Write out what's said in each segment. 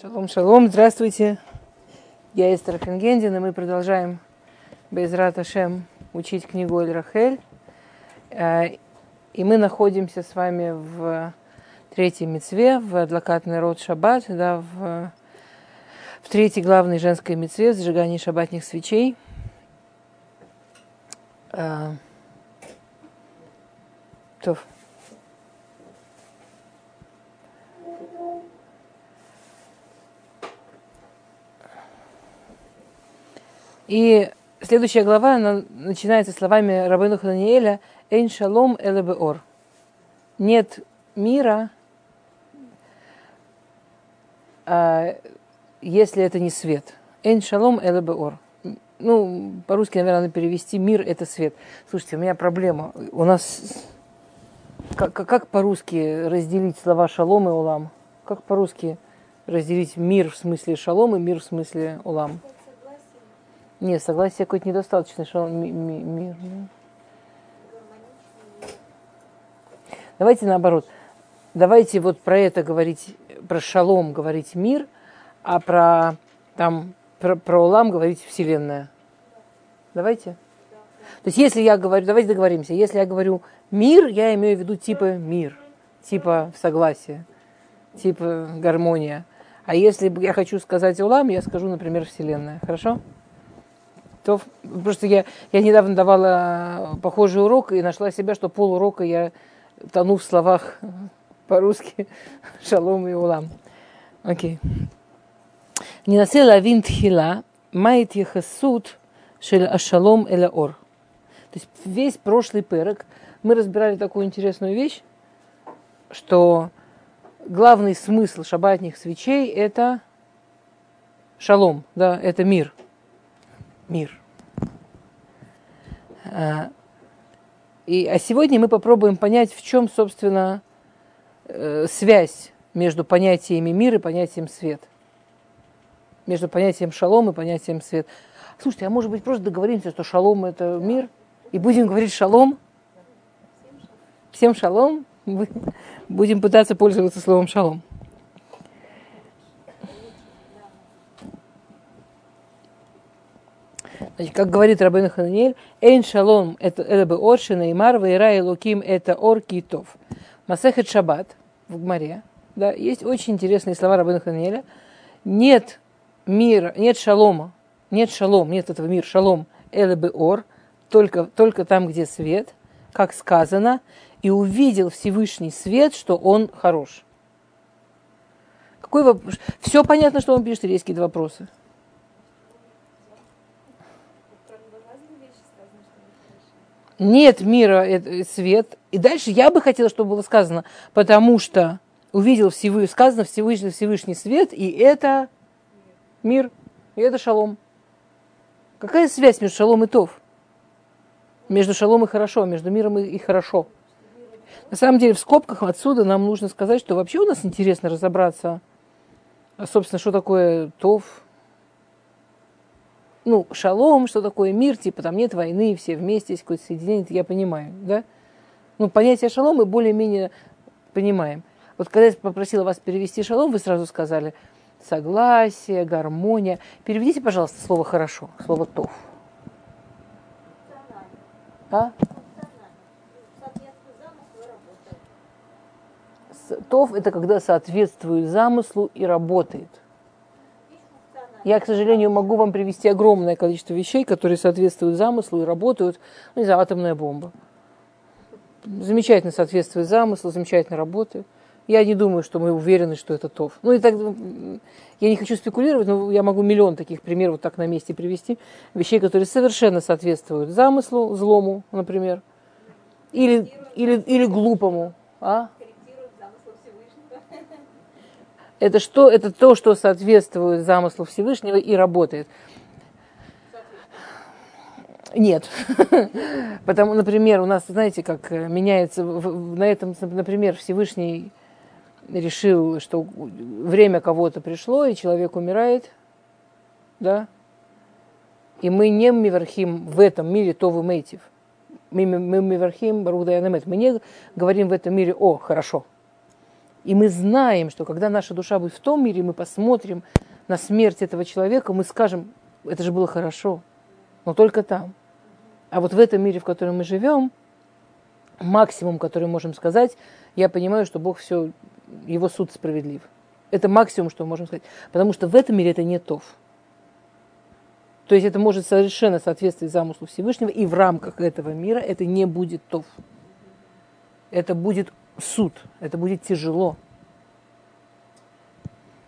Шалом, шалом, здравствуйте. Я Эстер Фингендин, и мы продолжаем Безрат Ашем учить книгу Эль Рахель. Э, и мы находимся с вами в третьей мецве, в адвокатный род Шаббат, да, в, в третьей главной женской мецве, зажигании шаббатных свечей. Э, то, И следующая глава она начинается словами Рабыну Хананиэля «Эйн шалом элебеор». Нет мира, а, если это не свет. «Эйн шалом элебеор». Ну, по-русски, наверное, надо перевести «мир – это свет». Слушайте, у меня проблема. У нас... Как, как по-русски разделить слова «шалом» и «улам»? Как по-русски разделить мир в смысле «шалом» и мир в смысле «улам»? Нет, согласие какое-то недостаточно, что он ми- ми- мир. Давайте наоборот. Давайте вот про это говорить, про шалом говорить мир, а про там про, про улам говорить вселенная. Давайте. То есть если я говорю, давайте договоримся, если я говорю мир, я имею в виду типа мир, типа согласие, типа гармония. А если я хочу сказать улам, я скажу, например, вселенная. Хорошо? То, просто я, я недавно давала похожий урок и нашла себя, что пол урока я тону в словах по-русски шалом и улам. Окей. Не насел авин тхила, майт ехасут шель ашалом эля ор. То есть весь прошлый перек мы разбирали такую интересную вещь, что главный смысл шабатных свечей – это шалом, да, это мир – мир. А, и, а сегодня мы попробуем понять, в чем, собственно, э, связь между понятиями мир и понятием свет. Между понятием шалом и понятием свет. Слушайте, а может быть просто договоримся, что шалом это мир? И будем говорить шалом? Всем шалом? Будем пытаться пользоваться словом шалом. Значит, как говорит Рабин Хананиэль, «Эйн шалом» – это бы оршина и марва, и луким – это ор китов. Масехет шаббат в Гмаре, да, есть очень интересные слова Рабина Хананиэля. Нет мира, нет шалома, нет шалом, нет этого мира, шалом – бы ор, только, только там, где свет, как сказано, и увидел Всевышний свет, что он хорош. Какой вопрос? Все понятно, что он пишет, или вопросы? Нет мира, это свет. И дальше я бы хотела, чтобы было сказано, потому что увидел Всевышний, сказано Всевышний, Всевышний свет, и это мир, и это шалом. Какая связь между шалом и тов? Между шалом и хорошо, между миром и, хорошо. На самом деле, в скобках отсюда нам нужно сказать, что вообще у нас интересно разобраться, собственно, что такое тов, ну, шалом, что такое мир, типа там нет войны, все вместе, есть какое-то соединение, я понимаю, да? Ну, понятие шалом мы более-менее понимаем. Вот когда я попросила вас перевести шалом, вы сразу сказали согласие, гармония. Переведите, пожалуйста, слово хорошо, слово тов. А? Тов – это когда соответствует замыслу и работает. Я, к сожалению, могу вам привести огромное количество вещей, которые соответствуют замыслу и работают. Ну, не знаю, атомная бомба. Замечательно соответствует замыслу, замечательно работает. Я не думаю, что мы уверены, что это ТОВ. Ну и так, я не хочу спекулировать, но я могу миллион таких примеров вот так на месте привести. Вещей, которые совершенно соответствуют замыслу, злому, например. Или, или, или глупому. А? Это что? Это то, что соответствует замыслу Всевышнего и работает. Нет. Потому, например, у нас, знаете, как меняется, на этом, например, Всевышний решил, что время кого-то пришло, и человек умирает, да, и мы не миверхим в этом мире то вы мейтив. Мы миверхим. Мы не говорим в этом мире, о, хорошо, И мы знаем, что когда наша душа будет в том мире, мы посмотрим на смерть этого человека, мы скажем, это же было хорошо, но только там. А вот в этом мире, в котором мы живем, максимум, который можем сказать, я понимаю, что Бог все, его суд справедлив. Это максимум, что мы можем сказать. Потому что в этом мире это не тов. То есть это может совершенно соответствовать замыслу Всевышнего, и в рамках этого мира это не будет тов. Это будет суд, это будет тяжело.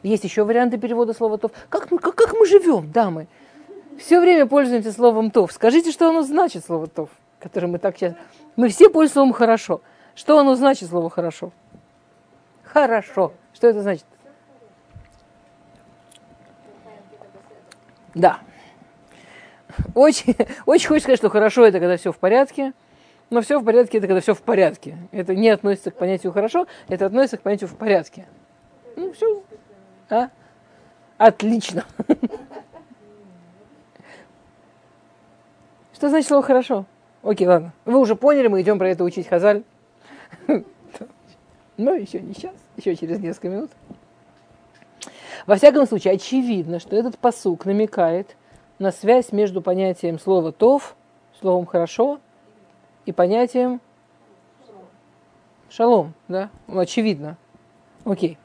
Есть еще варианты перевода слова тов. Как, как, как мы живем, дамы? Все время пользуемся словом тов. Скажите, что оно значит, слово тов, которое мы так часто... Мы все пользуемся словом хорошо. Что оно значит, слово хорошо? Хорошо. Что это значит? Да. Очень, очень хочется сказать, что хорошо это когда все в порядке, но все в порядке это когда все в порядке. Это не относится к понятию хорошо, это относится к понятию в порядке. Ну, все. А? Отлично. Что значит слово хорошо? Окей, ладно. Вы уже поняли, мы идем про это учить Хазаль. Но еще не сейчас, еще через несколько минут. Во всяком случае, очевидно, что этот посук намекает на связь между понятием слова «тов», словом «хорошо», и понятием «шалом». Да? Ну, очевидно. Окей.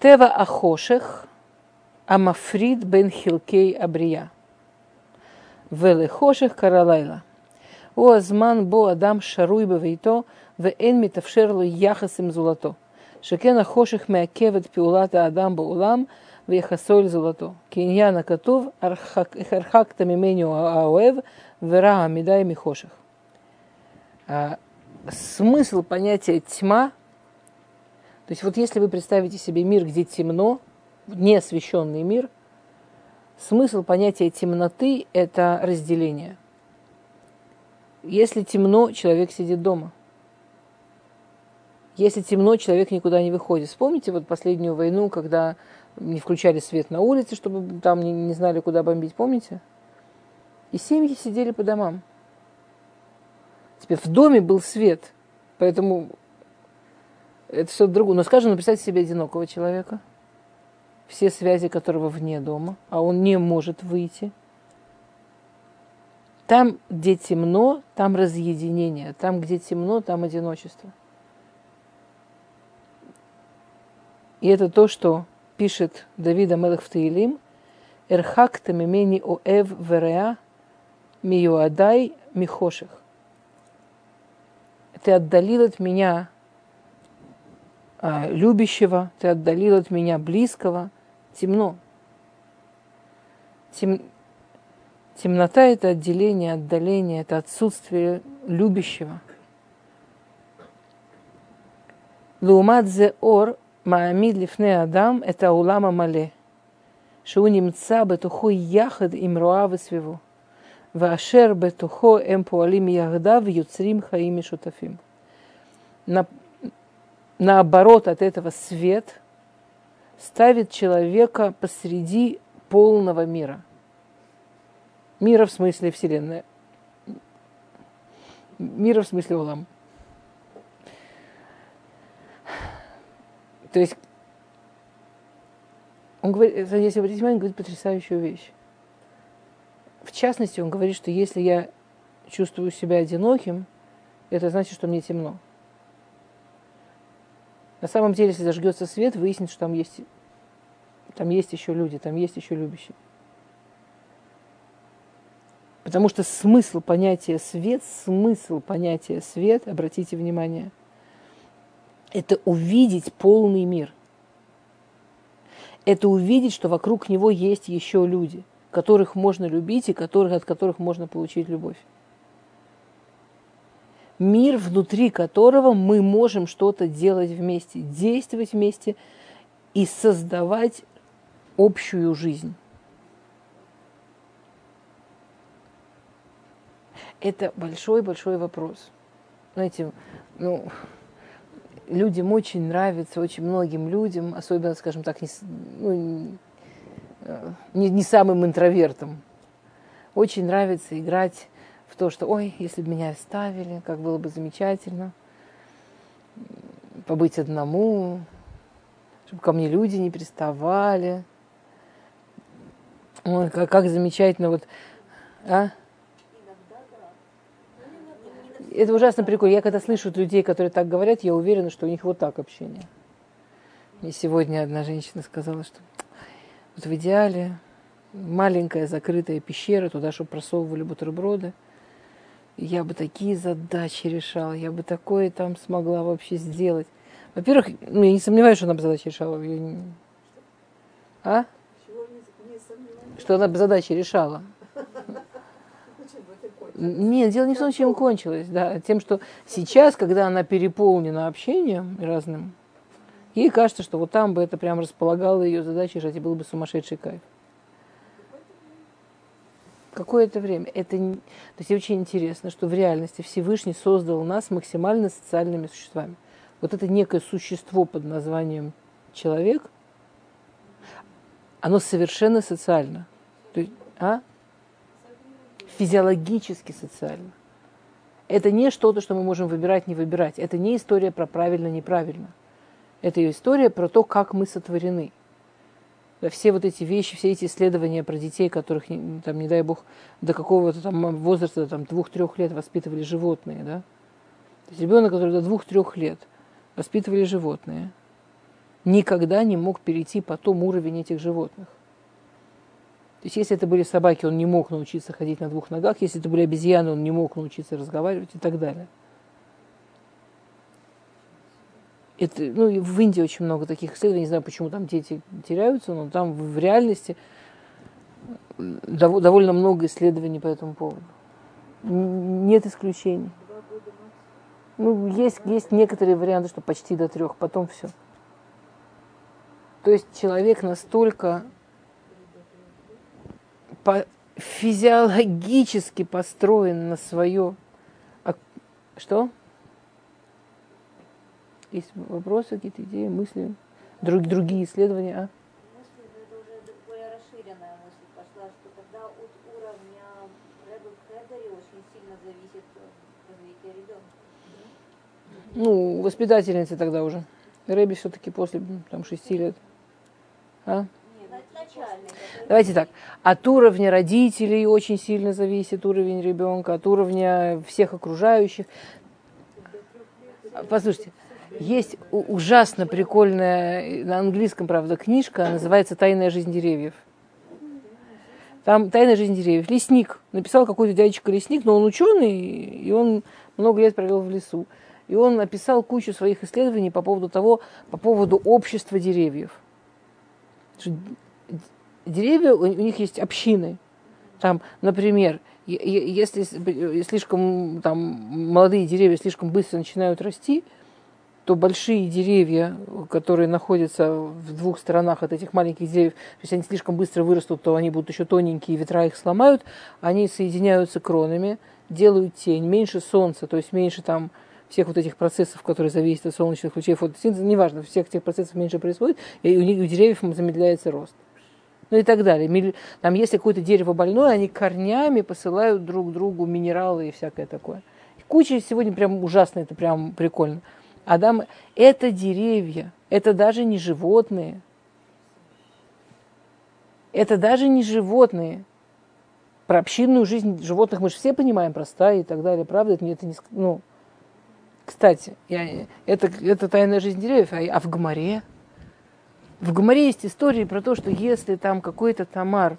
Тева Ахошех Амафрид бен Хилкей Абрия. Велехошех Каралайла. הוא הזמן בו אדם שרוי בביתו ואין מתאפשר לו יחס עם זולתו. שכן החושך מעכב את פעולת האדם בעולם ויחסו אל זולתו. כעניין הכתוב, הרחקת ממנו האוהב Вера Амида и Михоших. А, смысл понятия тьма, то есть вот если вы представите себе мир, где темно, неосвещенный мир, смысл понятия темноты – это разделение. Если темно, человек сидит дома. Если темно, человек никуда не выходит. Вспомните вот последнюю войну, когда не включали свет на улице, чтобы там не знали, куда бомбить, помните? И семьи сидели по домам. Теперь в доме был свет, поэтому это все другое. Но скажем, ну, представьте себе одинокого человека, все связи которого вне дома, а он не может выйти – там, где темно, там разъединение. Там, где темно, там одиночество. И это то, что пишет Давид Амелах в Таилим. Эрхак тамимени оэв вереа Миюадай Михоших. Ты отдалил от меня а, любящего, ты отдалил от меня близкого. Темно. Тем... Темнота – это отделение, отдаление, это отсутствие любящего. Лумадзе ор маамид лифне адам – это улама мале. Шеу немца бетуху яхад им руавы свиву. ואשר בתוכו הם פועלים יחדיו ויוצרים חיים משותפים. Наоборот от этого свет ставит человека посреди полного мира – Мира в смысле Вселенная. Мира в смысле Улам. То есть, он говорит, если обратить внимание, он говорит потрясающую вещь. в частности, он говорит, что если я чувствую себя одиноким, это значит, что мне темно. На самом деле, если зажгется свет, выяснится, что там есть, там есть еще люди, там есть еще любящие. Потому что смысл понятия свет, смысл понятия свет, обратите внимание, это увидеть полный мир. Это увидеть, что вокруг него есть еще люди, которых можно любить и которых, от которых можно получить любовь. Мир, внутри которого мы можем что-то делать вместе, действовать вместе и создавать общую жизнь. это большой-большой вопрос. Знаете, ну, людям очень нравится, очень многим людям, особенно, скажем так, не, ну, не, не самым интровертам, очень нравится играть в то, что, ой, если бы меня оставили, как было бы замечательно. побыть одному, чтобы ко мне люди не приставали. Ой, как, как замечательно вот, а? Это ужасно прикольно. Я когда слышу людей, которые так говорят, я уверена, что у них вот так общение. Мне сегодня одна женщина сказала, что вот в идеале маленькая закрытая пещера, туда, чтобы просовывали бутерброды. Я бы такие задачи решала, я бы такое там смогла вообще сделать. Во-первых, ну, я не сомневаюсь, что она бы задачи решала. Я не... А? Что она бы задачи решала. Нет, дело не в том, чем кончилось, да, тем, что сейчас, когда она переполнена общением разным, ей кажется, что вот там бы это прям располагало ее задачей и был бы сумасшедший кайф. Какое-то время. Это, то есть очень интересно, что в реальности Всевышний создал нас максимально социальными существами. Вот это некое существо под названием человек, оно совершенно социально. То есть, а? Физиологически социально. Это не что-то, что мы можем выбирать, не выбирать. Это не история про правильно, неправильно. Это история про то, как мы сотворены – все вот эти вещи, все эти исследования про детей, которых, там, не дай бог, до какого-то там возраста, там, двух-трех лет воспитывали животные, да? То есть ребенок, который до двух-трех лет воспитывали животные, никогда не мог перейти потом уровень этих животных. То есть если это были собаки, он не мог научиться ходить на двух ногах, если это были обезьяны, он не мог научиться разговаривать и так далее. Это, ну, и в Индии очень много таких исследований, не знаю, почему там дети теряются, но там в реальности довольно много исследований по этому поводу. Нет исключений. Ну, есть, есть некоторые варианты, что почти до трех, потом все. То есть человек настолько по физиологически построен на свое... А, что? Есть вопросы, какие-то идеи, мысли, друг, другие исследования? А? Мысли, это уже более расширенная мысль пошла, что тогда от уровня Рэббл Хедери очень сильно зависит развитие ребенка. Ну, воспитательницы тогда уже. Рэби все-таки после там, шести лет. А? Давайте так. От уровня родителей очень сильно зависит уровень ребенка, от уровня всех окружающих. Послушайте, есть ужасно прикольная, на английском, правда, книжка, называется «Тайная жизнь деревьев». Там «Тайная жизнь деревьев». Лесник. Написал какой-то дядечка лесник, но он ученый, и он много лет провел в лесу. И он написал кучу своих исследований по поводу того, по поводу общества деревьев. Деревья, у них есть общины. Там, например, если слишком там, молодые деревья слишком быстро начинают расти, то большие деревья, которые находятся в двух сторонах от этих маленьких деревьев, если они слишком быстро вырастут, то они будут еще тоненькие, ветра их сломают, они соединяются кронами, делают тень, меньше солнца, то есть меньше там всех вот этих процессов, которые зависят от солнечных лучей фотосинтеза, неважно, всех этих процессов меньше происходит, и у, них, у деревьев замедляется рост. Ну и так далее. Там, если какое-то дерево больное, они корнями посылают друг другу минералы и всякое такое. Куча сегодня прям ужасно, это прям прикольно. Адам – это деревья, это даже не животные. Это даже не животные. Про общинную жизнь животных мы же все понимаем, простая и так далее, правда? Это, это не, ну, кстати, я, это, это тайная жизнь деревьев, а, а в Гоморе? В Гоморе есть истории про то, что если там какой-то Тамар,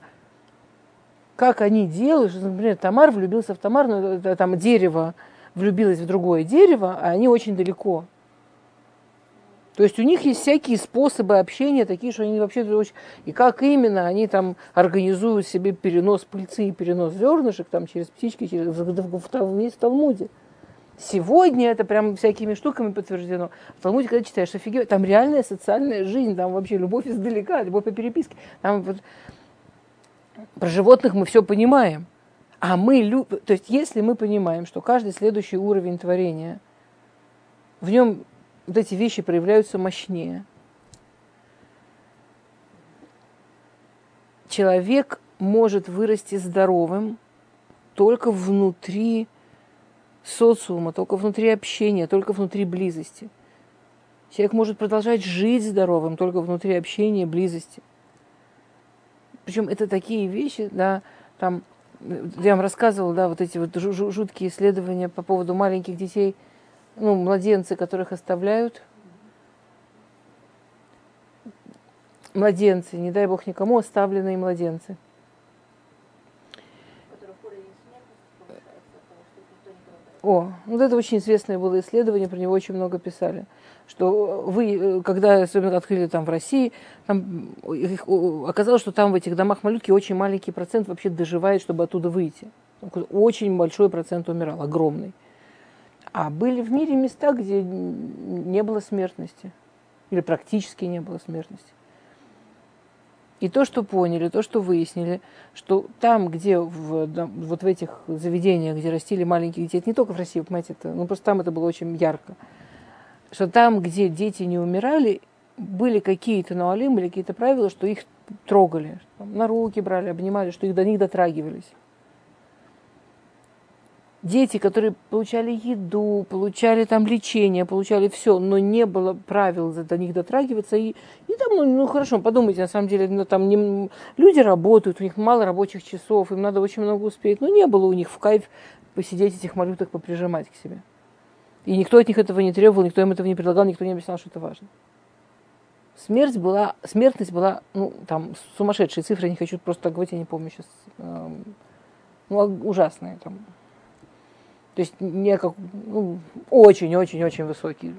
как они делают, что, например, Тамар влюбился в Тамар, но там дерево влюбилось в другое дерево, а они очень далеко. То есть у них есть всякие способы общения, такие, что они вообще очень... И как именно они там организуют себе перенос пыльцы и перенос зернышек там через птички, через... в, в Талмуде. Сегодня это прям всякими штуками подтверждено. В Талмуде, когда читаешь, офигеть, там реальная социальная жизнь, там вообще любовь издалека, любовь по переписке. Там вот... Про животных мы все понимаем. А мы любим... То есть если мы понимаем, что каждый следующий уровень творения, в нем вот эти вещи проявляются мощнее. Человек может вырасти здоровым только внутри социума, только внутри общения, только внутри близости. Человек может продолжать жить здоровым только внутри общения, близости. Причем это такие вещи, да, там, я вам рассказывала, да, вот эти вот жуткие исследования по поводу маленьких детей, ну, младенцы, которых оставляют. Младенцы, не дай бог никому, оставленные младенцы. О, вот это очень известное было исследование, про него очень много писали. Что вы, когда особенно открыли там в России, там, их, оказалось, что там в этих домах малютки очень маленький процент вообще доживает, чтобы оттуда выйти. Очень большой процент умирал, огромный. А были в мире места, где не было смертности. Или практически не было смертности. И то, что поняли, то, что выяснили, что там, где в, вот в этих заведениях, где растили маленьких детей, это не только в России, понимаете, это, ну просто там это было очень ярко, что там, где дети не умирали, были какие-то нуалим, были какие-то правила, что их трогали, там, на руки брали, обнимали, что их до них дотрагивались дети, которые получали еду, получали там лечение, получали все, но не было правил до них дотрагиваться. И, и там, ну, ну хорошо, подумайте, на самом деле, ну, там не, люди работают, у них мало рабочих часов, им надо очень много успеть. Но не было у них в кайф посидеть этих малюток, поприжимать к себе. И никто от них этого не требовал, никто им этого не предлагал, никто не объяснял, что это важно. Смерть была, смертность была, ну, там, сумасшедшие цифры, я не хочу просто так говорить, я не помню сейчас, ну, ужасные там. То есть не как, ну, очень-очень-очень высокий.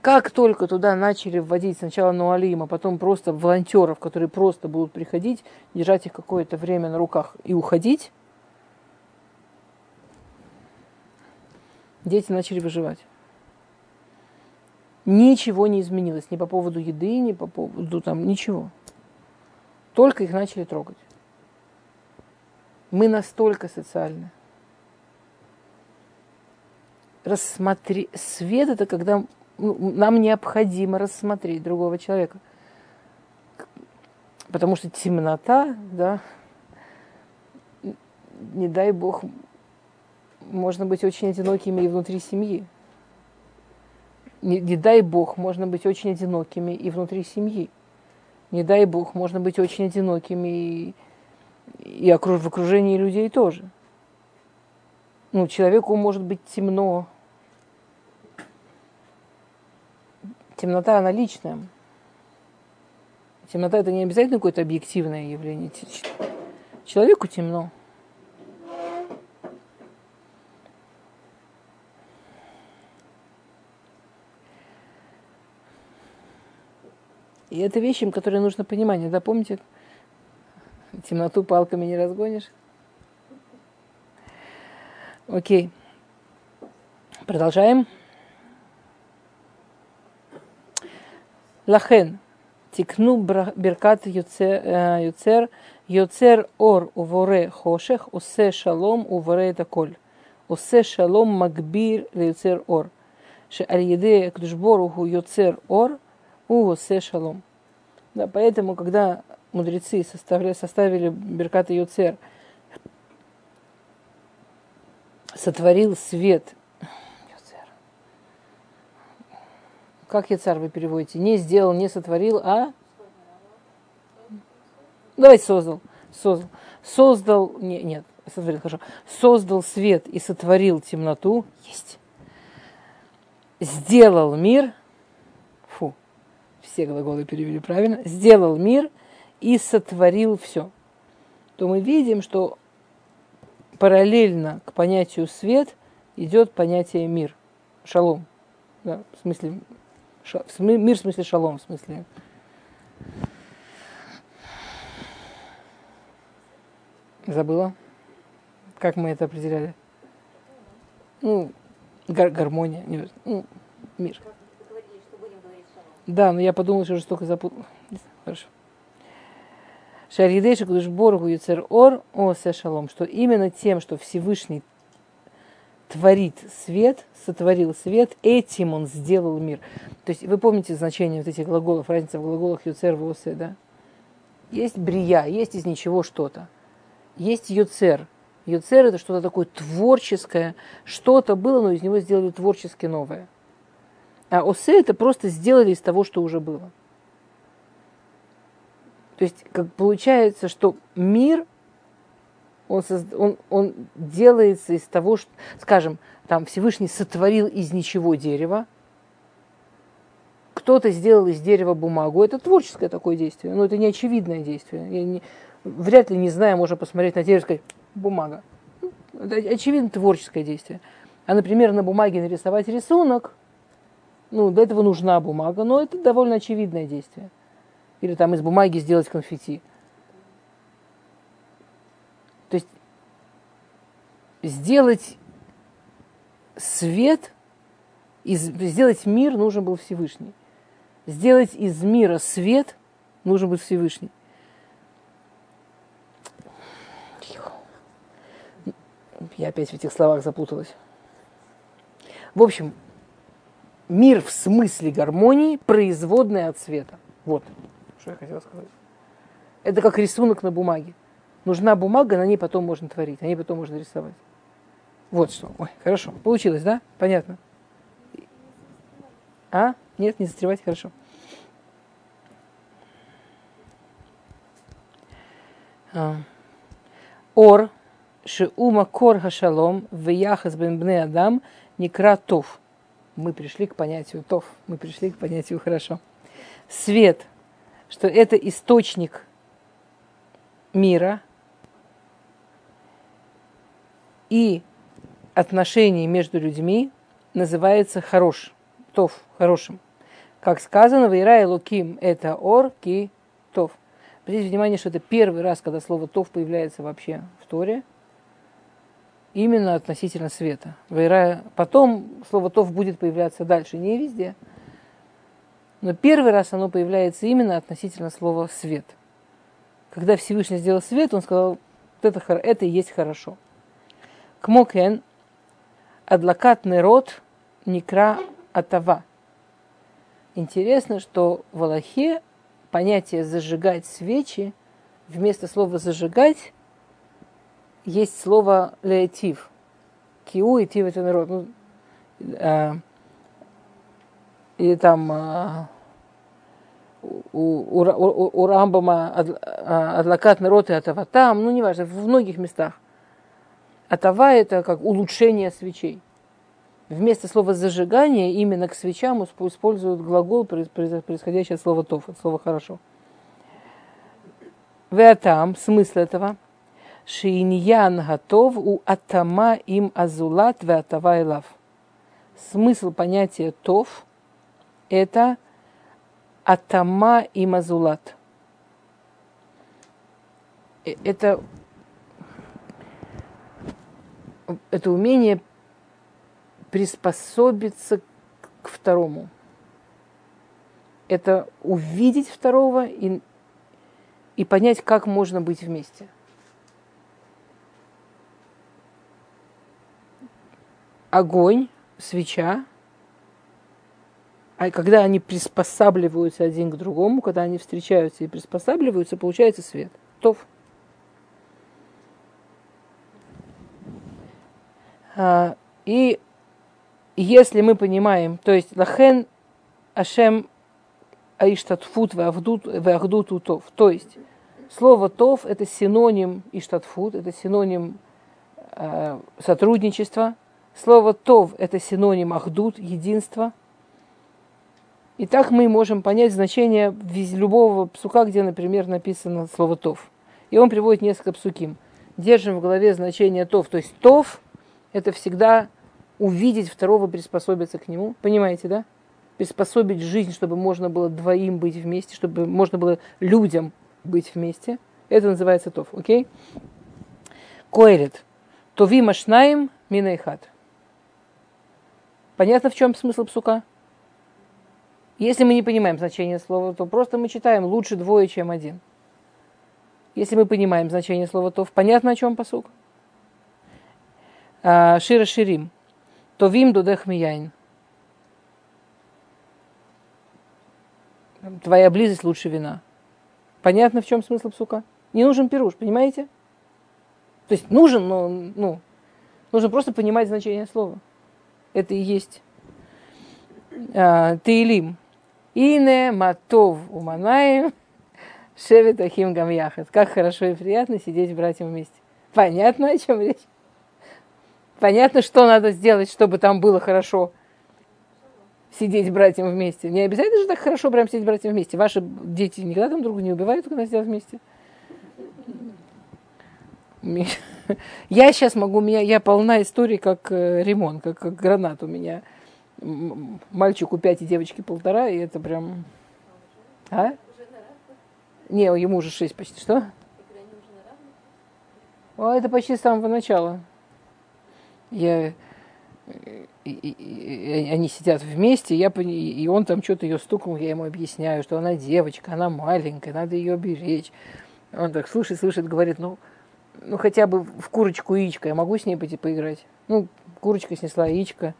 Как только туда начали вводить сначала Нуалим, а потом просто волонтеров, которые просто будут приходить, держать их какое-то время на руках и уходить, дети начали выживать. Ничего не изменилось ни по поводу еды, ни по поводу там ничего. Только их начали трогать. Мы настолько социальны. Рассмотри... Свет это когда ну, нам необходимо рассмотреть другого человека. Потому что темнота, да, не дай бог, можно быть очень одинокими и внутри семьи. Не, не дай бог, можно быть очень одинокими и внутри семьи. Не дай бог, можно быть очень одинокими и и окруж, в окружении людей тоже. Ну, человеку может быть темно. Темнота, она личная. Темнота это не обязательно какое-то объективное явление. Человеку темно. И это вещи, которые нужно понимать. Да, помните, Темноту палками не разгонишь. Окей. Продолжаем. Лахен. Тикну беркат э, юцер, юцер ор уворе хошех, усе шалом уворе это коль. Усе шалом магбир леюцер ор. Шеальеде кдушборуху юцер ор, у усе шалом. Да, поэтому, когда мудрецы составили, составили Беркат Юцер, сотворил свет. Как Яцар вы переводите? Не сделал, не сотворил, а? Давайте создал. Создал. Создал, не, нет, сотворил, хорошо. Создал свет и сотворил темноту. Есть. Сделал мир. Фу, все глаголы перевели правильно. Сделал мир – и сотворил все, то мы видим, что параллельно к понятию свет идет понятие мир, шалом. Да, в смысле, ша, мир в смысле шалом, в смысле. Забыла? Как мы это определяли? Ну, гар гармония, не, ну, мир. Да, но я подумала, что жестоко запутал. Хорошо. Шаридейши Кудышборгу Юцер Ор Осе Шалом, что именно тем, что Всевышний творит свет, сотворил свет, этим он сделал мир. То есть вы помните значение вот этих глаголов, разница в глаголах Юцер в Осе, да? Есть брия, есть из ничего что-то. Есть Юцер, Юцер это что-то такое творческое, что-то было, но из него сделали творчески новое. А осе это просто сделали из того, что уже было. То есть, как получается, что мир, он, он, он делается из того, что, скажем, там Всевышний сотворил из ничего дерево, кто-то сделал из дерева бумагу. Это творческое такое действие, но это не очевидное действие. Я не, вряд ли, не знаю, можно посмотреть на дерево и сказать, бумага. Это очевидно творческое действие. А, например, на бумаге нарисовать рисунок, ну, для этого нужна бумага, но это довольно очевидное действие. Или там из бумаги сделать конфетти. То есть сделать свет, из, сделать мир нужен был Всевышний сделать из мира свет, нужен быть Всевышний. Я опять в этих словах запуталась. В общем, мир в смысле гармонии производная от света. Вот, что я хотела сказать. Это как рисунок на бумаге. Нужна бумага, на ней потом можно творить, на ней потом можно рисовать. Вот что. Ой, хорошо. Получилось, да? Понятно. А? Нет, не застревать, хорошо. А. Ор, шиума кор хашалом, вяхас бен бне адам, некра тов. Мы пришли к понятию тов, мы пришли к понятию хорошо. Свет, что это источник мира и отношений между людьми называется хорош, тов, хорошим. Как сказано, Вейра Луким это ор ки тов. Обратите внимание, что это первый раз, когда слово тов появляется вообще в Торе, именно относительно света. Вейра... Потом слово тов будет появляться дальше, не везде. Но первый раз оно появляется именно относительно слова свет. Когда Всевышний сделал свет, он сказал, это, это и есть хорошо. Кмокен, адлакат нерот, никра атава. Интересно, что в Аллахе понятие зажигать свечи, вместо слова зажигать есть слово лейтив. Киу и тив это народ. Ну, а, или там а, у, у, у, у Рамбама адлакат народ и атава там, ну неважно, в многих местах. Атава это как улучшение свечей вместо слова зажигание именно к свечам используют глагол, происходящий от слова тов, от слова хорошо. Веатам, смысл этого, Шииньян готов у атама им азулат веатава и лав. Смысл понятия тов – это атама им азулат. Э, это, это умение приспособиться к второму. Это увидеть второго и, и понять, как можно быть вместе. Огонь, свеча, а когда они приспосабливаются один к другому, когда они встречаются и приспосабливаются, получается свет. Тов. А, и если мы понимаем, то есть лахен ашем аиштатфут вахдут утов, то есть слово тов это синоним иштатфут, это синоним э, сотрудничества, слово тов это синоним ахдут, единства. И так мы можем понять значение любого псука, где, например, написано слово тов. И он приводит несколько псуким. Держим в голове значение тов, то есть тов это всегда увидеть второго, приспособиться к нему. Понимаете, да? Приспособить жизнь, чтобы можно было двоим быть вместе, чтобы можно было людям быть вместе. Это называется тов, окей? Коэлет. Тови машнаем минайхат. Понятно, в чем смысл псука? Если мы не понимаем значение слова, то просто мы читаем лучше двое, чем один. Если мы понимаем значение слова то понятно, о чем посук? А, Шира Ширим. Товим дудех мияйн. Твоя близость лучше вина. Понятно, в чем смысл псука? Не нужен пируш, понимаете? То есть нужен, но ну, нужно просто понимать значение слова. Это и есть а, Таилим. Ине матов уманаем шевет ахим гамьяхат. Как хорошо и приятно сидеть братьям вместе. Понятно, о чем речь? Понятно, что надо сделать, чтобы там было хорошо сидеть братьям вместе. Не обязательно же так хорошо прям сидеть братьям вместе. Ваши дети никогда друг друга не убивают, когда сидят вместе. Я сейчас могу, меня, я полна истории, как э, ремонт, как, как гранат у меня. Мальчику пять и девочке полтора, и это прям... А? Не, ему уже шесть почти. Что? О, это почти с самого начала. Я и, и, и, они сидят вместе, я, и он там что-то ее стукнул, я ему объясняю, что она девочка, она маленькая, надо ее беречь. Он так слушает, слушает, говорит, ну, ну хотя бы в курочку яичко, я могу с ней пойти поиграть? Ну, курочка снесла яичко.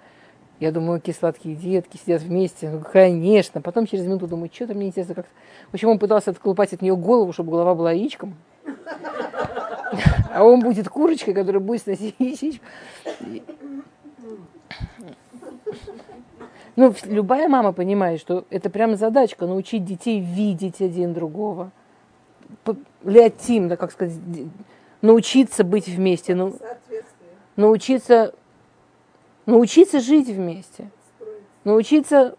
Я думаю, какие сладкие детки сидят вместе. Ну, конечно. Потом через минуту думаю, что-то мне интересно как-то. В общем, он пытался отколупать от нее голову, чтобы голова была яичком. А он будет курочкой, которая будет сносить яичко. Ну, любая мама понимает, что это прям задачка научить детей видеть один другого. Леотим, да, как сказать, научиться быть вместе, ну, научиться, научиться жить вместе, научиться,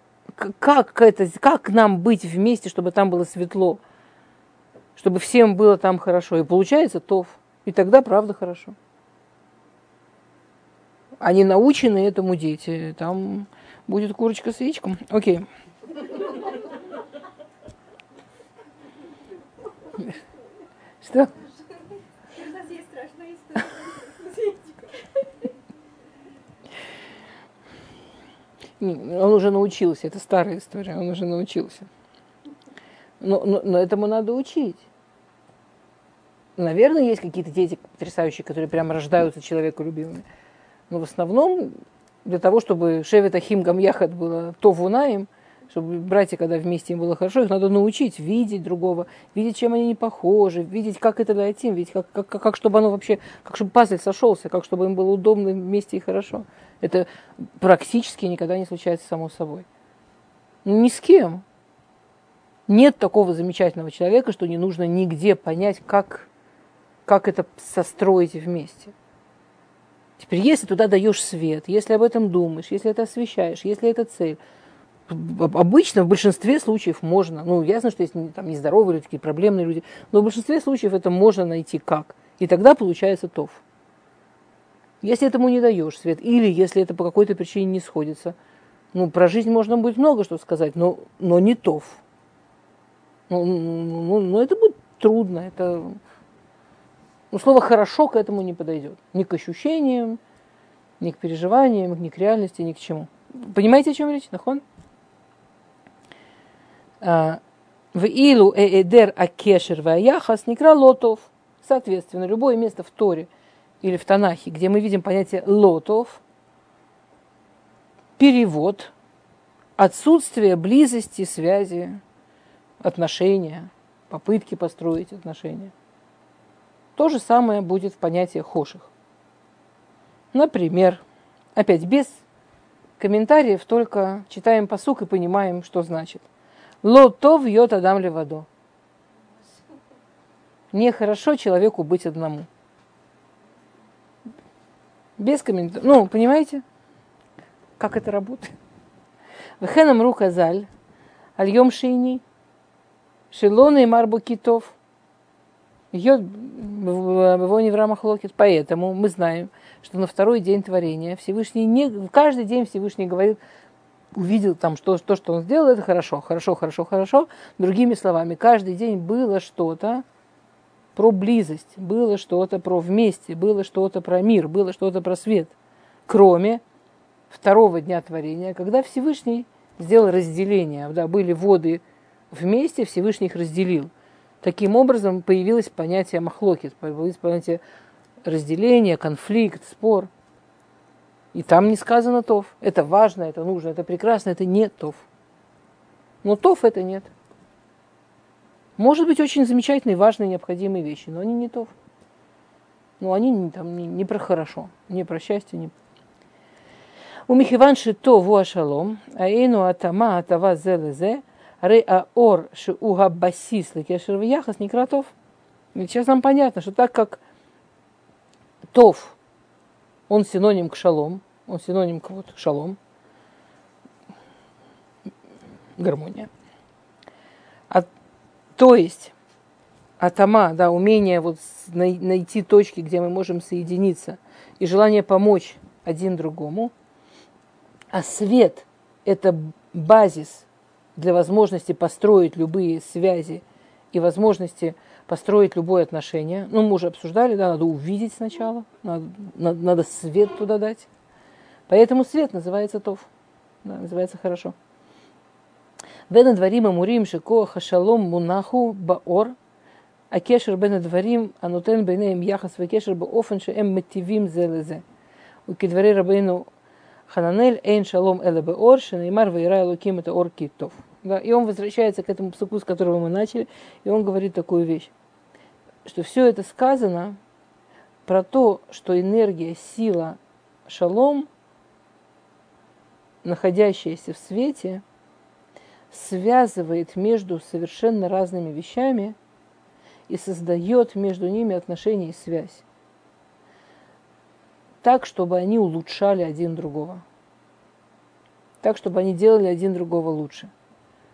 как, это, как нам быть вместе, чтобы там было светло, чтобы всем было там хорошо. И получается тов. И тогда правда хорошо. Они научены этому дети. Там будет курочка с яичком. Окей. Что? Он уже научился, это старая история, он уже научился. Но, но, но этому надо учить. Наверное, есть какие-то дети потрясающие, которые прям рождаются человеколюбивыми. Но в основном для того, чтобы Шевет Ахим Гамьяхат было то вунаем, чтобы братья, когда вместе им было хорошо, их надо научить видеть другого, видеть, чем они не похожи, видеть, как это лайтим, видеть, как, как, как, как чтобы оно вообще, как чтобы пазль сошелся, как чтобы им было удобно вместе и хорошо. Это практически никогда не случается само собой. Ни с кем. Нет такого замечательного человека, что не нужно нигде понять, как, как это состроить вместе. Теперь, если туда даешь свет, если об этом думаешь, если это освещаешь, если это цель, обычно в большинстве случаев можно, ну, ясно, что есть там нездоровые люди, такие проблемные люди, но в большинстве случаев это можно найти как. И тогда получается тов. Если этому не даешь свет, или если это по какой-то причине не сходится, ну, про жизнь можно будет много что сказать, но, но не тов. Ну, ну, ну, ну это будет трудно, это но слово «хорошо» к этому не подойдет. Ни к ощущениям, ни к переживаниям, ни к реальности, ни к чему. Понимаете, о чем речь, Нахон? А, в илу эдер акешер ваяхас некра лотов. Соответственно, любое место в Торе или в Танахе, где мы видим понятие лотов, перевод, отсутствие близости, связи, отношения, попытки построить отношения – то же самое будет в понятии хоших. Например, опять без комментариев, только читаем посук и понимаем, что значит. Лото вьет Адам левадо. Нехорошо человеку быть одному. Без комментариев. Ну, понимаете, как это работает? Вехенам руказаль, альем шейни, шелоны и марбу китов – ее его не в рамах локет. Поэтому мы знаем, что на второй день творения Всевышний не, каждый день Всевышний говорит, увидел там что, то, что он сделал, это хорошо, хорошо, хорошо, хорошо. Другими словами, каждый день было что-то про близость, было что-то про вместе, было что-то про мир, было что-то про свет. Кроме второго дня творения, когда Всевышний сделал разделение, да, были воды вместе, Всевышний их разделил. Таким образом появилось понятие махлокит, появилось понятие разделения, конфликт, спор. И там не сказано тов. Это важно, это нужно, это прекрасно, это не тов. Но тов это нет. Может быть, очень замечательные, важные, необходимые вещи, но они не то. Ну, они не, там, не, не про хорошо, не про счастье, не у Михиванши то вуашалом, а ину атама атава зелезе, ры аор ши уга басис лекешер яхас некротов. Сейчас нам понятно, что так как тов, он синоним к шалом, он синоним к вот шалом, гармония – то есть атама, да, умение вот найти точки, где мы можем соединиться, и желание помочь один другому – а свет – это базис для возможности построить любые связи и возможности построить любое отношение. Ну, мы уже обсуждали, да, надо увидеть сначала, надо, надо, надо свет туда дать. Поэтому свет называется тов, да, называется хорошо. Бен Адварим Амурим Шикоха Шалом Мунаху Баор Акешер Бен Адварим Анутен Бейнеем Яхас Векешер Баофен Шеем эм Метивим Зелезе Укидвари Рабейну Хананель Эйн Шалом Эле Беор Шенеймар Вейра Элуким Это Ор Китов. Да, и он возвращается к этому псуку, с которого мы начали, и он говорит такую вещь, что все это сказано про то, что энергия, сила, шалом, находящаяся в свете – связывает между совершенно разными вещами и создает между ними отношения и связь так, чтобы они улучшали один другого. Так, чтобы они делали один другого лучше.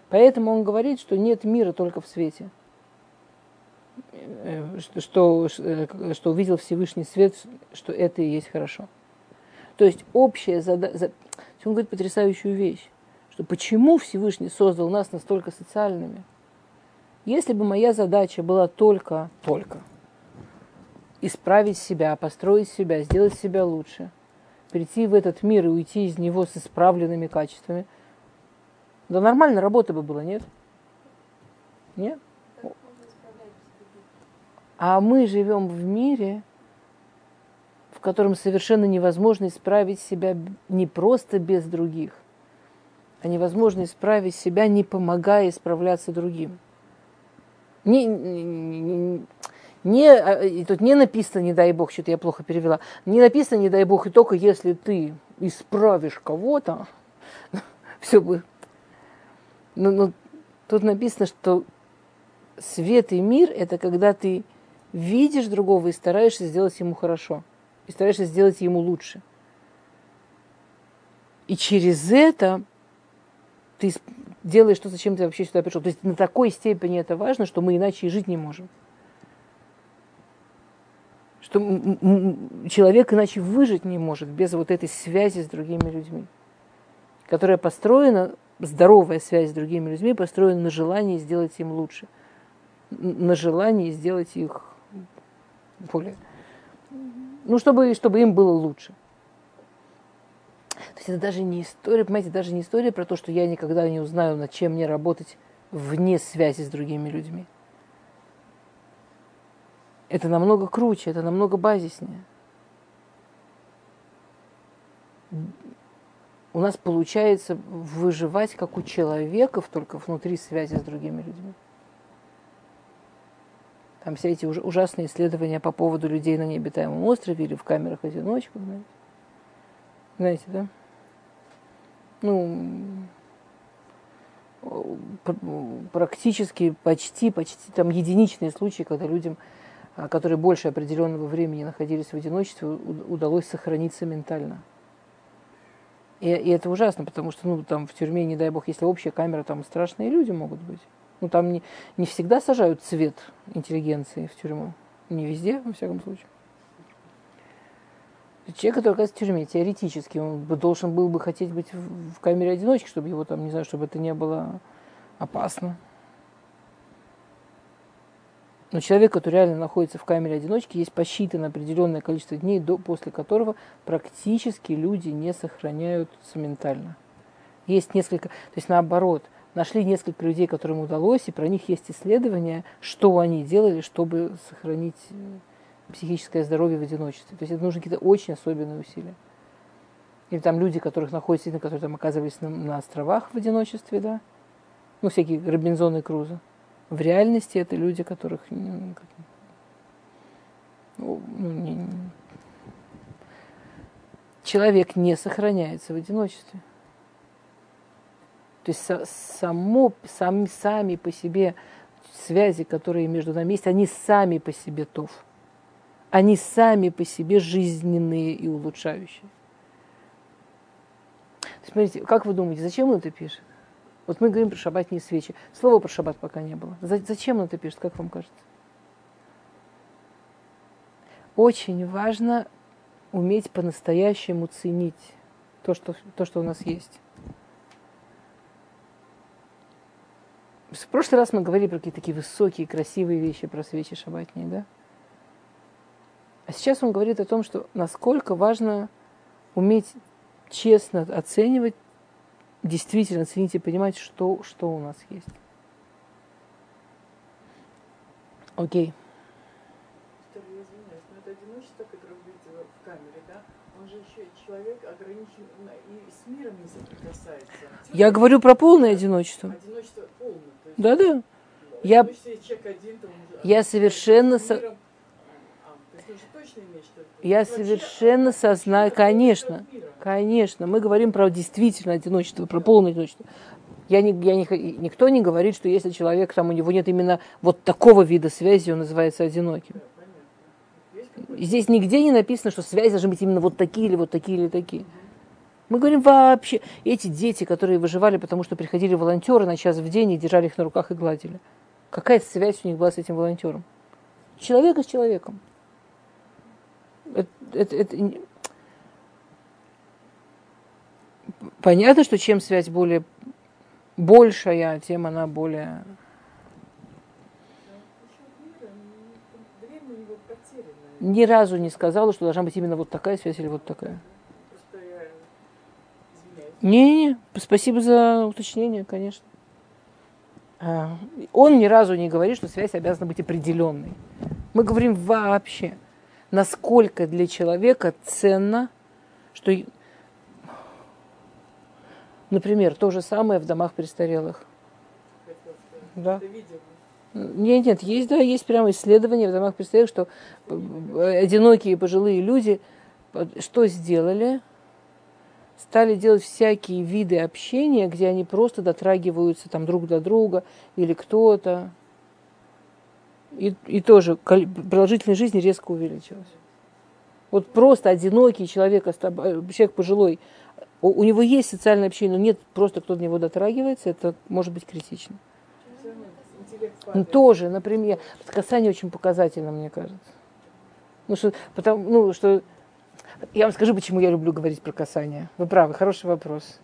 Поэтому он говорит, что нет мира только в свете. Э, что, э, что увидел Всевышний свет, что это и есть хорошо. То есть общая задача... Он говорит потрясающую вещь, что почему Всевышний создал нас настолько социальными? Если бы моя задача была только, только исправить себя, построить себя, сделать себя лучше, прийти в этот мир и уйти из него с исправленными качествами. Да нормально работа бы была, нет? Нет? А мы живем в мире, в котором совершенно невозможно исправить себя не просто без других, а невозможно исправить себя, не помогая исправляться другим. Не, не, не, а, тут не написано, не дай бог, что-то я плохо перевела, не написано, не дай бог, и только если ты исправишь кого-то, все будет. Но, но тут написано, что свет и мир – это когда ты видишь другого и стараешься сделать ему хорошо, и стараешься сделать ему лучше. И через это ты делаешь то, зачем ты вообще сюда пришел. То есть на такой степени это важно, что мы иначе и жить не можем что человек иначе выжить не может без вот этой связи с другими людьми, которая построена, здоровая связь с другими людьми, построена на желании сделать им лучше, на желании сделать их более, ну, чтобы, чтобы им было лучше. То есть это даже не история, понимаете, даже не история про то, что я никогда не узнаю, над чем мне работать вне связи с другими людьми это намного круче, это намного базиснее. У нас получается выживать как у человеков, только внутри связи с другими людьми. Там все эти ужасные исследования по поводу людей на необитаемом острове или в камерах одиночках, знаете. Знаете, да? Ну, практически, почти, почти там единичные случаи, когда людям а, которые больше определенного времени находились в одиночестве, удалось сохраниться ментально. И, и это ужасно, потому что, ну, там в тюрьме, не дай бог, если общая камера, там страшные люди могут быть. Ну, там не, не всегда сажают цвет интеллигенции в тюрьму. Не везде, во всяком случае. Человек, который оказывается в тюрьме, теоретически, он должен был бы хотеть быть в, в камере одиночки, чтобы его там, не знаю, чтобы это не было опасно. Но человек, который реально находится в камере одиночки, есть посчитано определенное количество дней, до, после которого практически люди не сохраняются ментально. Есть несколько, то есть наоборот, нашли несколько людей, которым удалось, и про них есть исследования, что они делали, чтобы сохранить э, психическое здоровье в одиночестве. То есть это нужны какие-то очень особенные усилия. Или там люди, которых находятся, которые там оказывались на, на островах в одиночестве, да, ну, всякие Робинзоны Круза. В реальности это люди, которых ну, Ну, не, человек не сохраняется в одиночестве. То есть само, сами, сами по себе связи, которые между нами есть, они сами по себе тов. Они сами по себе жизненные и улучшающие. Смотрите, как вы думаете, зачем он это пишет? Вот мы говорим про шаббатные свечи. Слова про шаббат пока не было. Зачем он это пишет, как вам кажется? Очень важно уметь по-настоящему ценить то что, то, что у нас есть. В прошлый раз мы говорили про какие-то такие высокие, красивые вещи, про свечи шабатные, да? А сейчас он говорит о том, что насколько важно уметь честно оценивать, действительно ценить и понимать, что, что у нас есть. Окей. человек ограничен и с миром не соприкасается. Я говорю про полное одиночество. Одиночество полное. Да, да. Я, я совершенно... Со... Я совершенно сознаю, конечно, конечно, мы говорим про действительно одиночество, про полное одиночество. Я не, я не, никто не говорит, что если человек, там у него нет именно вот такого вида связи, он называется одиноким. Здесь нигде не написано, что связи должны быть именно вот такие или вот такие или такие. Мы говорим вообще, эти дети, которые выживали, потому что приходили волонтеры на час в день и держали их на руках и гладили. Какая связь у них была с этим волонтером? Человека с человеком. Это, это. Понятно, что чем связь более большая, тем она более ни разу не сказала, что должна быть именно вот такая связь или вот такая. Не-не-не, спасибо за уточнение, конечно. А, он ни разу не говорит, что связь обязана быть определенной. Мы говорим вообще, насколько для человека ценно, что, например, то же самое в домах престарелых. Да. Нет, нет, есть, да, есть прямо исследования в домах престарелых, что э, одинокие пожилые люди что сделали? Стали делать всякие виды общения, где они просто дотрагиваются там друг до друга или кто-то. И, и тоже продолжительность жизни резко увеличилась. Вот просто одинокий человек, человек пожилой, у, у него есть социальное общение, но нет просто кто до него дотрагивается, это может быть критично. Ну, тоже, например, касание очень показательно, мне кажется. Ну, что, потому, ну, что, я вам скажу, почему я люблю говорить про касание. Вы правы, хороший вопрос.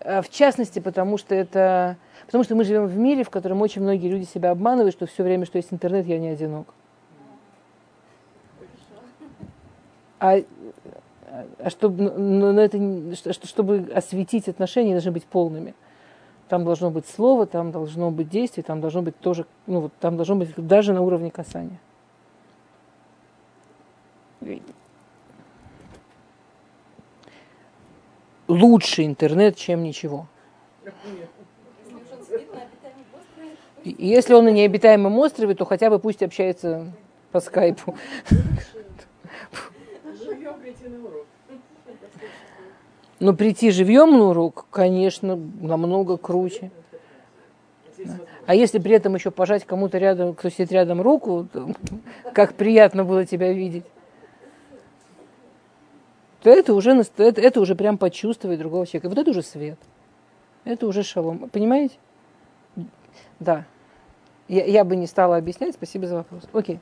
А, в частности, потому что это, потому что мы живем в мире, в котором очень многие люди себя обманывают, что все время, что есть интернет, я не одинок. А, а чтобы, но, но это, чтобы осветить отношения, должны быть полными. Там должно быть слово, там должно быть действие, там должно быть тоже, ну вот там должно быть даже на уровне касания. Лучше интернет, чем ничего. Если он на необитаемом острове, то хотя бы пусть общается по скайпу. Но прийти живьем на урок, конечно, намного круче. А если при этом еще пожать кому-то рядом, кто сидит рядом руку, то, как приятно было тебя видеть, то это уже, это, это уже прям почувствовать другого человека. Вот это уже свет. Это уже шалом. Понимаете? Да. Я, я бы не стала объяснять. Спасибо за вопрос. Окей.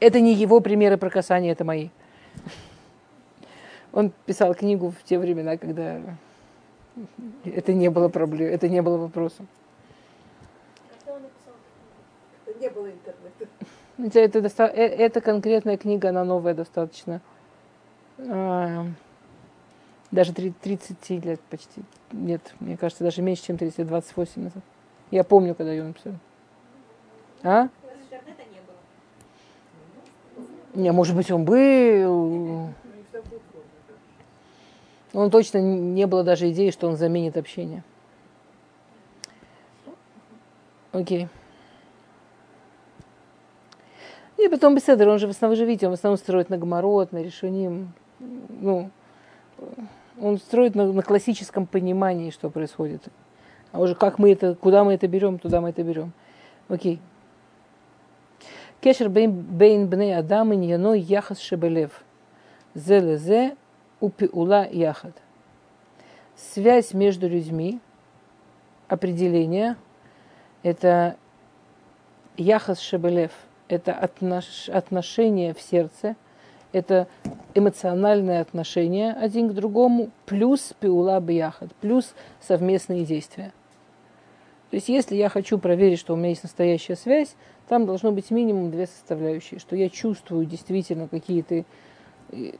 Это не его примеры про касание, это мои. Он писал книгу в те времена, когда это не было проблемой, это не было вопросом. Не было интернета. Это, доста... Э, это конкретная книга, она новая достаточно. А, даже 30 лет почти. Нет, мне кажется, даже меньше, чем 30, 28 назад. Я помню, когда ее написал. А? Не может быть, он был. Он точно не было даже идеи, что он заменит общение. Окей. И потом беседер, он же в основном, же видите, он в основном строит на гоморот, на решении, ну, он строит на, на классическом понимании, что происходит. А уже как мы это, куда мы это берем, туда мы это берем. Окей. Кешер бейн бней адам и яно яхас шебелев. Зе лезе упиула яхад. Связь между людьми, определение, это яхас шебелев, это отнош, отношение в сердце, это эмоциональное отношение один к другому, плюс пиула бияхад, плюс совместные действия. То есть, если я хочу проверить, что у меня есть настоящая связь, там должно быть минимум две составляющие, что я чувствую действительно какие-то, э,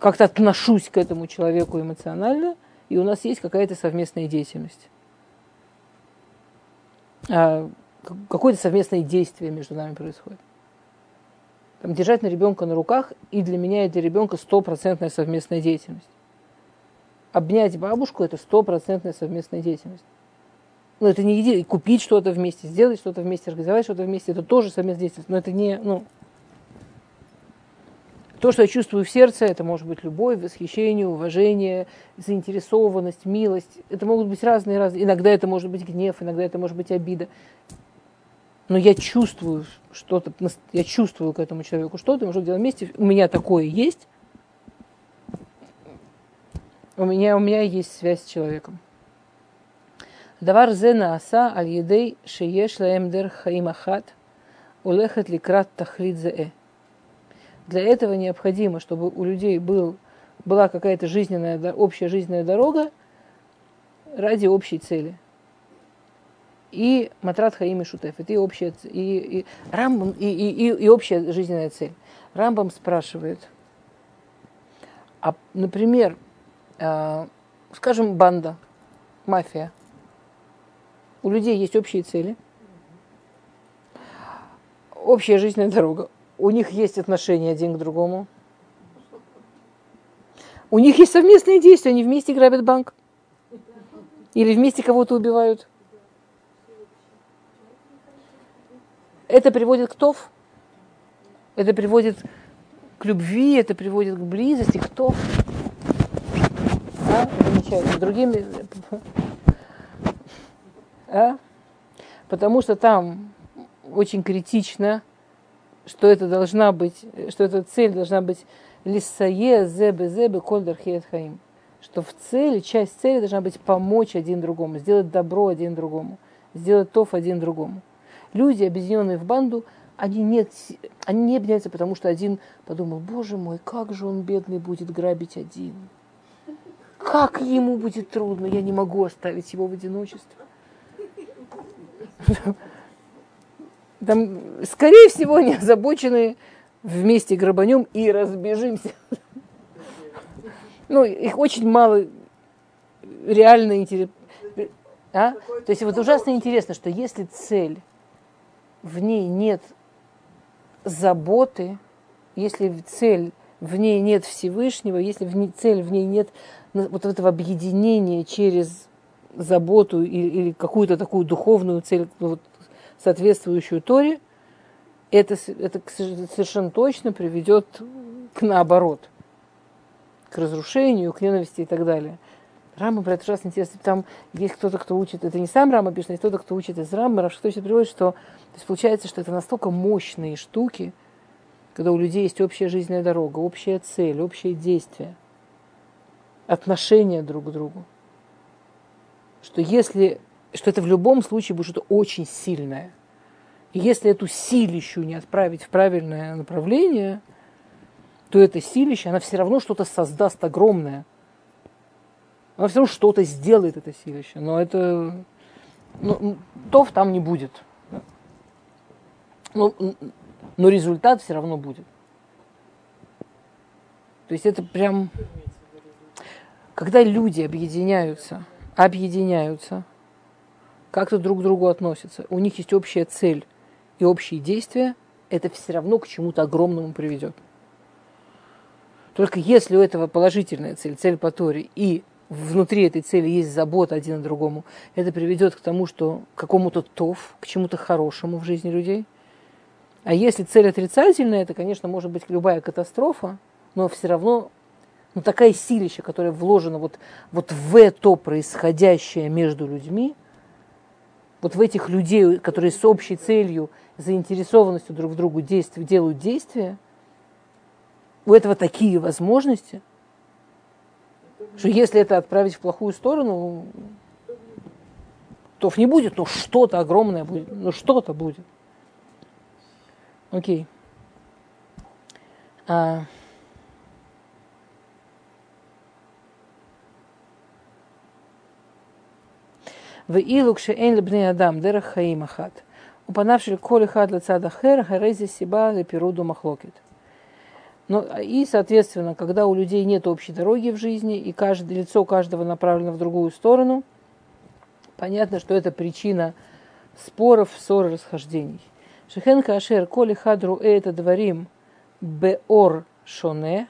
как-то отношусь к этому человеку эмоционально, и у нас есть какая-то совместная деятельность. А какое-то совместное действие между нами происходит. Там, держать на ребенка на руках, и для меня и для ребенка стопроцентная совместная деятельность. Обнять бабушку – это стопроцентная совместная деятельность. Но это не еди, купить что-то вместе, сделать что-то вместе, организовать что-то вместе, это тоже совместная деятельность. Но это не, ну, то, что я чувствую в сердце, это может быть любовь, восхищение, уважение, заинтересованность, милость. Это могут быть разные, разные. Иногда это может быть гнев, иногда это может быть обида. Но я чувствую что-то, я чувствую к этому человеку что-то, мы что делаем вместе. У меня такое есть. У меня, у меня есть связь с человеком. Зена аса аль едей шееш лаем дер хаим ахат улехет ликрат тахлит зее. Для этого необходимо, чтобы у людей был, была какая-то жизненная, общая жизненная дорога ради общей цели. И Матрат Хаим и Шутеф, и, общая, и, и, Рамбам, и, и, и, и общая жизненная цель. Рамбам спрашивает, а, например, э, скажем, банда, мафия. У людей есть общие цели, общая жизненная дорога у них есть отношения один к другому. У них есть совместные действия, они вместе грабят банк. Или вместе кого-то убивают. Это приводит к ТОВ. Это приводит к любви, это приводит к близости, к ТОВ. А? Замечательно. Другими... А? Потому что там очень критично что это должна быть, что эта цель должна быть лиссае зебе зебе кольдер хаим. Что в цели, часть цели должна быть помочь один другому, сделать добро один другому, сделать тоф один другому. Люди, объединенные в банду, они, нет, они не объединяются, потому что один подумал, боже мой, как же он бедный будет грабить один. Как ему будет трудно, я не могу оставить его в одиночестве. Там, скорее всего, они озабочены вместе грабанем и разбежимся. Ну, их очень мало реально интересно. А? То есть вот ужасно интересно, что если цель, в ней нет заботы, если цель, в ней нет Всевышнего, если в ней, цель, в ней нет вот этого объединения через заботу или, какую-то такую духовную цель, вот, соответствующую Торе, это, это совершенно точно приведет к наоборот, к разрушению, к ненависти и так далее. Рама это ужасно интересно. Там есть кто-то, кто учит, это не сам Рама пишет, есть кто-то, кто учит из Рамы, Раш кто приводит, что то есть получается, что это настолько мощные штуки, когда у людей есть общая жизненная дорога, общая цель, общее действие, отношения друг к другу, что если что это в любом случае будет что-то очень сильное. И если эту силищу не отправить в правильное направление, то эта силища, она все равно что-то создаст огромное. Она все равно что-то сделает, это силище. Но это... Ну, то там не будет. Но, но результат все равно будет. То есть это прям... Когда люди объединяются, объединяются – как-то друг к другу относятся, у них есть общая цель и общие действия, это все равно к чему-то огромному приведет. Только если у этого положительная цель, цель по и внутри этой цели есть забота один о другому, это приведет к тому, что к какому-то тов, к чему-то хорошему в жизни людей. А если цель отрицательная, это, конечно, может быть любая катастрофа, но все равно но такая силища, которая вложена вот, вот в это происходящее между людьми, вот в этих людей, которые с общей целью, заинтересованностью друг в другу действия, делают действия, у этого такие возможности, что если это отправить в плохую сторону, тоф не будет, но что-то огромное будет, но что-то будет. Окей. Okay. А... Uh. В илук шеэн лебны адам дерах хаим ахат. Упанавший коли хат лецада хер, харези сиба лепируду махлокит. Но, а, и, соответственно, когда у людей нет общей дороги в жизни, и каждое, лицо каждого направлено в другую сторону, понятно, что это причина споров, ссор и расхождений. Шехен кашер коли хадру это дворим беор шоне,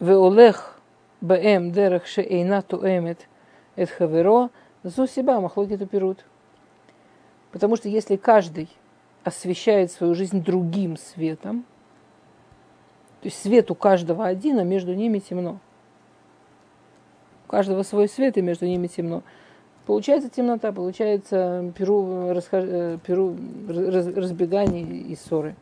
веолех бэм дерах шеэйна туэмет – эт хаверо, зу себя махлокит упирут. Потому что если каждый освещает свою жизнь другим светом, то есть свет у каждого один, а между ними темно. У каждого свой свет, и между ними темно. Получается темнота, получается перу, расхож... Э, перу, раз, разбегание и ссоры.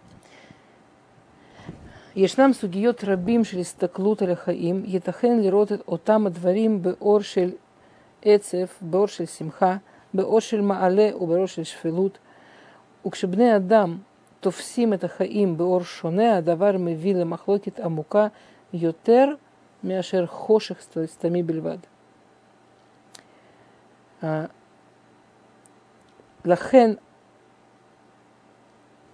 ישנם סוגיות רבים של הסתכלות על החיים, ייתכן לראות את אותם הדברים באור של עצב, באור של שמחה, באור של מעלה ובאור של שפלות. וכשבני אדם תופסים את החיים באור שונה, הדבר מביא למחלוקת עמוקה יותר מאשר חושך סתמי בלבד. לכן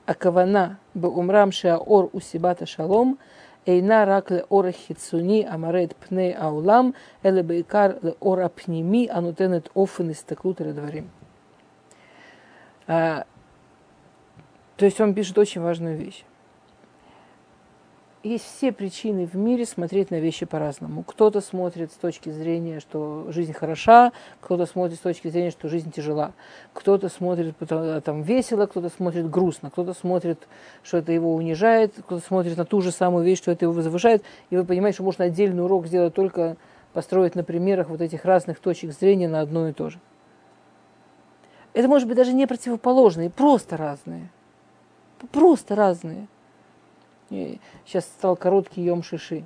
הכוונה באומרם שהאור הוא סיבת השלום אינה רק לאור החיצוני המראה את פני העולם, אלא בעיקר לאור הפנימי הנותן את אופן הסתכלות על הדברים. То есть он пишет очень важную вещь. Есть все причины в мире смотреть на вещи по-разному. Кто-то смотрит с точки зрения, что жизнь хороша, кто-то смотрит с точки зрения, что жизнь тяжела. Кто-то смотрит там весело, кто-то смотрит грустно, кто-то смотрит, что это его унижает, кто-то смотрит на ту же самую вещь, что это его возвышает. И вы понимаете, что можно отдельный урок сделать только построить на примерах вот этих разных точек зрения на одно и то же. Это может быть даже не противоположные, просто разные. Просто разные. Сейчас стал короткий Йом Шиши.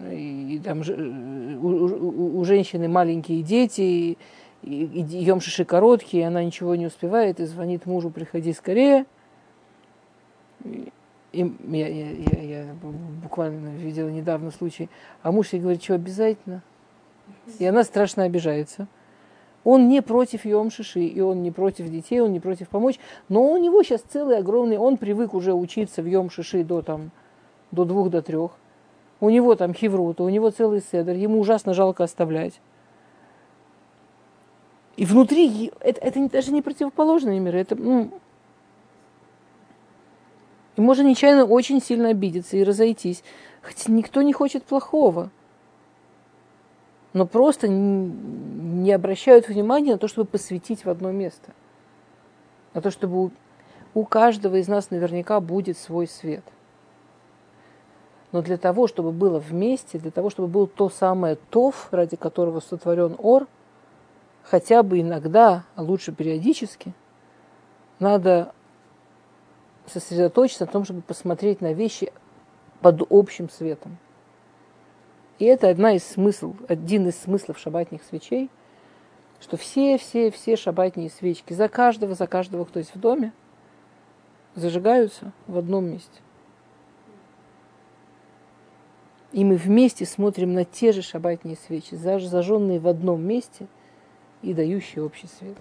И, там у, у, у женщины маленькие дети, и, и, и Йом Шиши короткий, и она ничего не успевает, и звонит мужу, приходи скорее. И, и я, я, я, я буквально видела недавно случай, а муж ей говорит, что обязательно. И она страшно обижается. Он не против Йом Шиши, и он не против детей, он не против помочь. Но у него сейчас целый огромный, он привык уже учиться в Йом Шиши до, там, до двух, до трех. У него там хеврута, у него целый седр, ему ужасно жалко оставлять. И внутри, это, это даже не противоположные миры, это, ну, и можно нечаянно очень сильно обидеться и разойтись. Хотя никто не хочет плохого но просто не обращают внимания на то, чтобы посвятить в одно место. На то, чтобы у, каждого из нас наверняка будет свой свет. Но для того, чтобы было вместе, для того, чтобы был то самое тов, ради которого сотворен ор, хотя бы иногда, а лучше периодически, надо сосредоточиться на том, чтобы посмотреть на вещи под общим светом. И это одна из смысл, один из смыслов шабатных свечей, что все-все-все шабатные свечки за каждого, за каждого, кто есть в доме, зажигаются в одном месте. И мы вместе смотрим на те же шабатные свечи, зажженные в одном месте и дающие общий свет.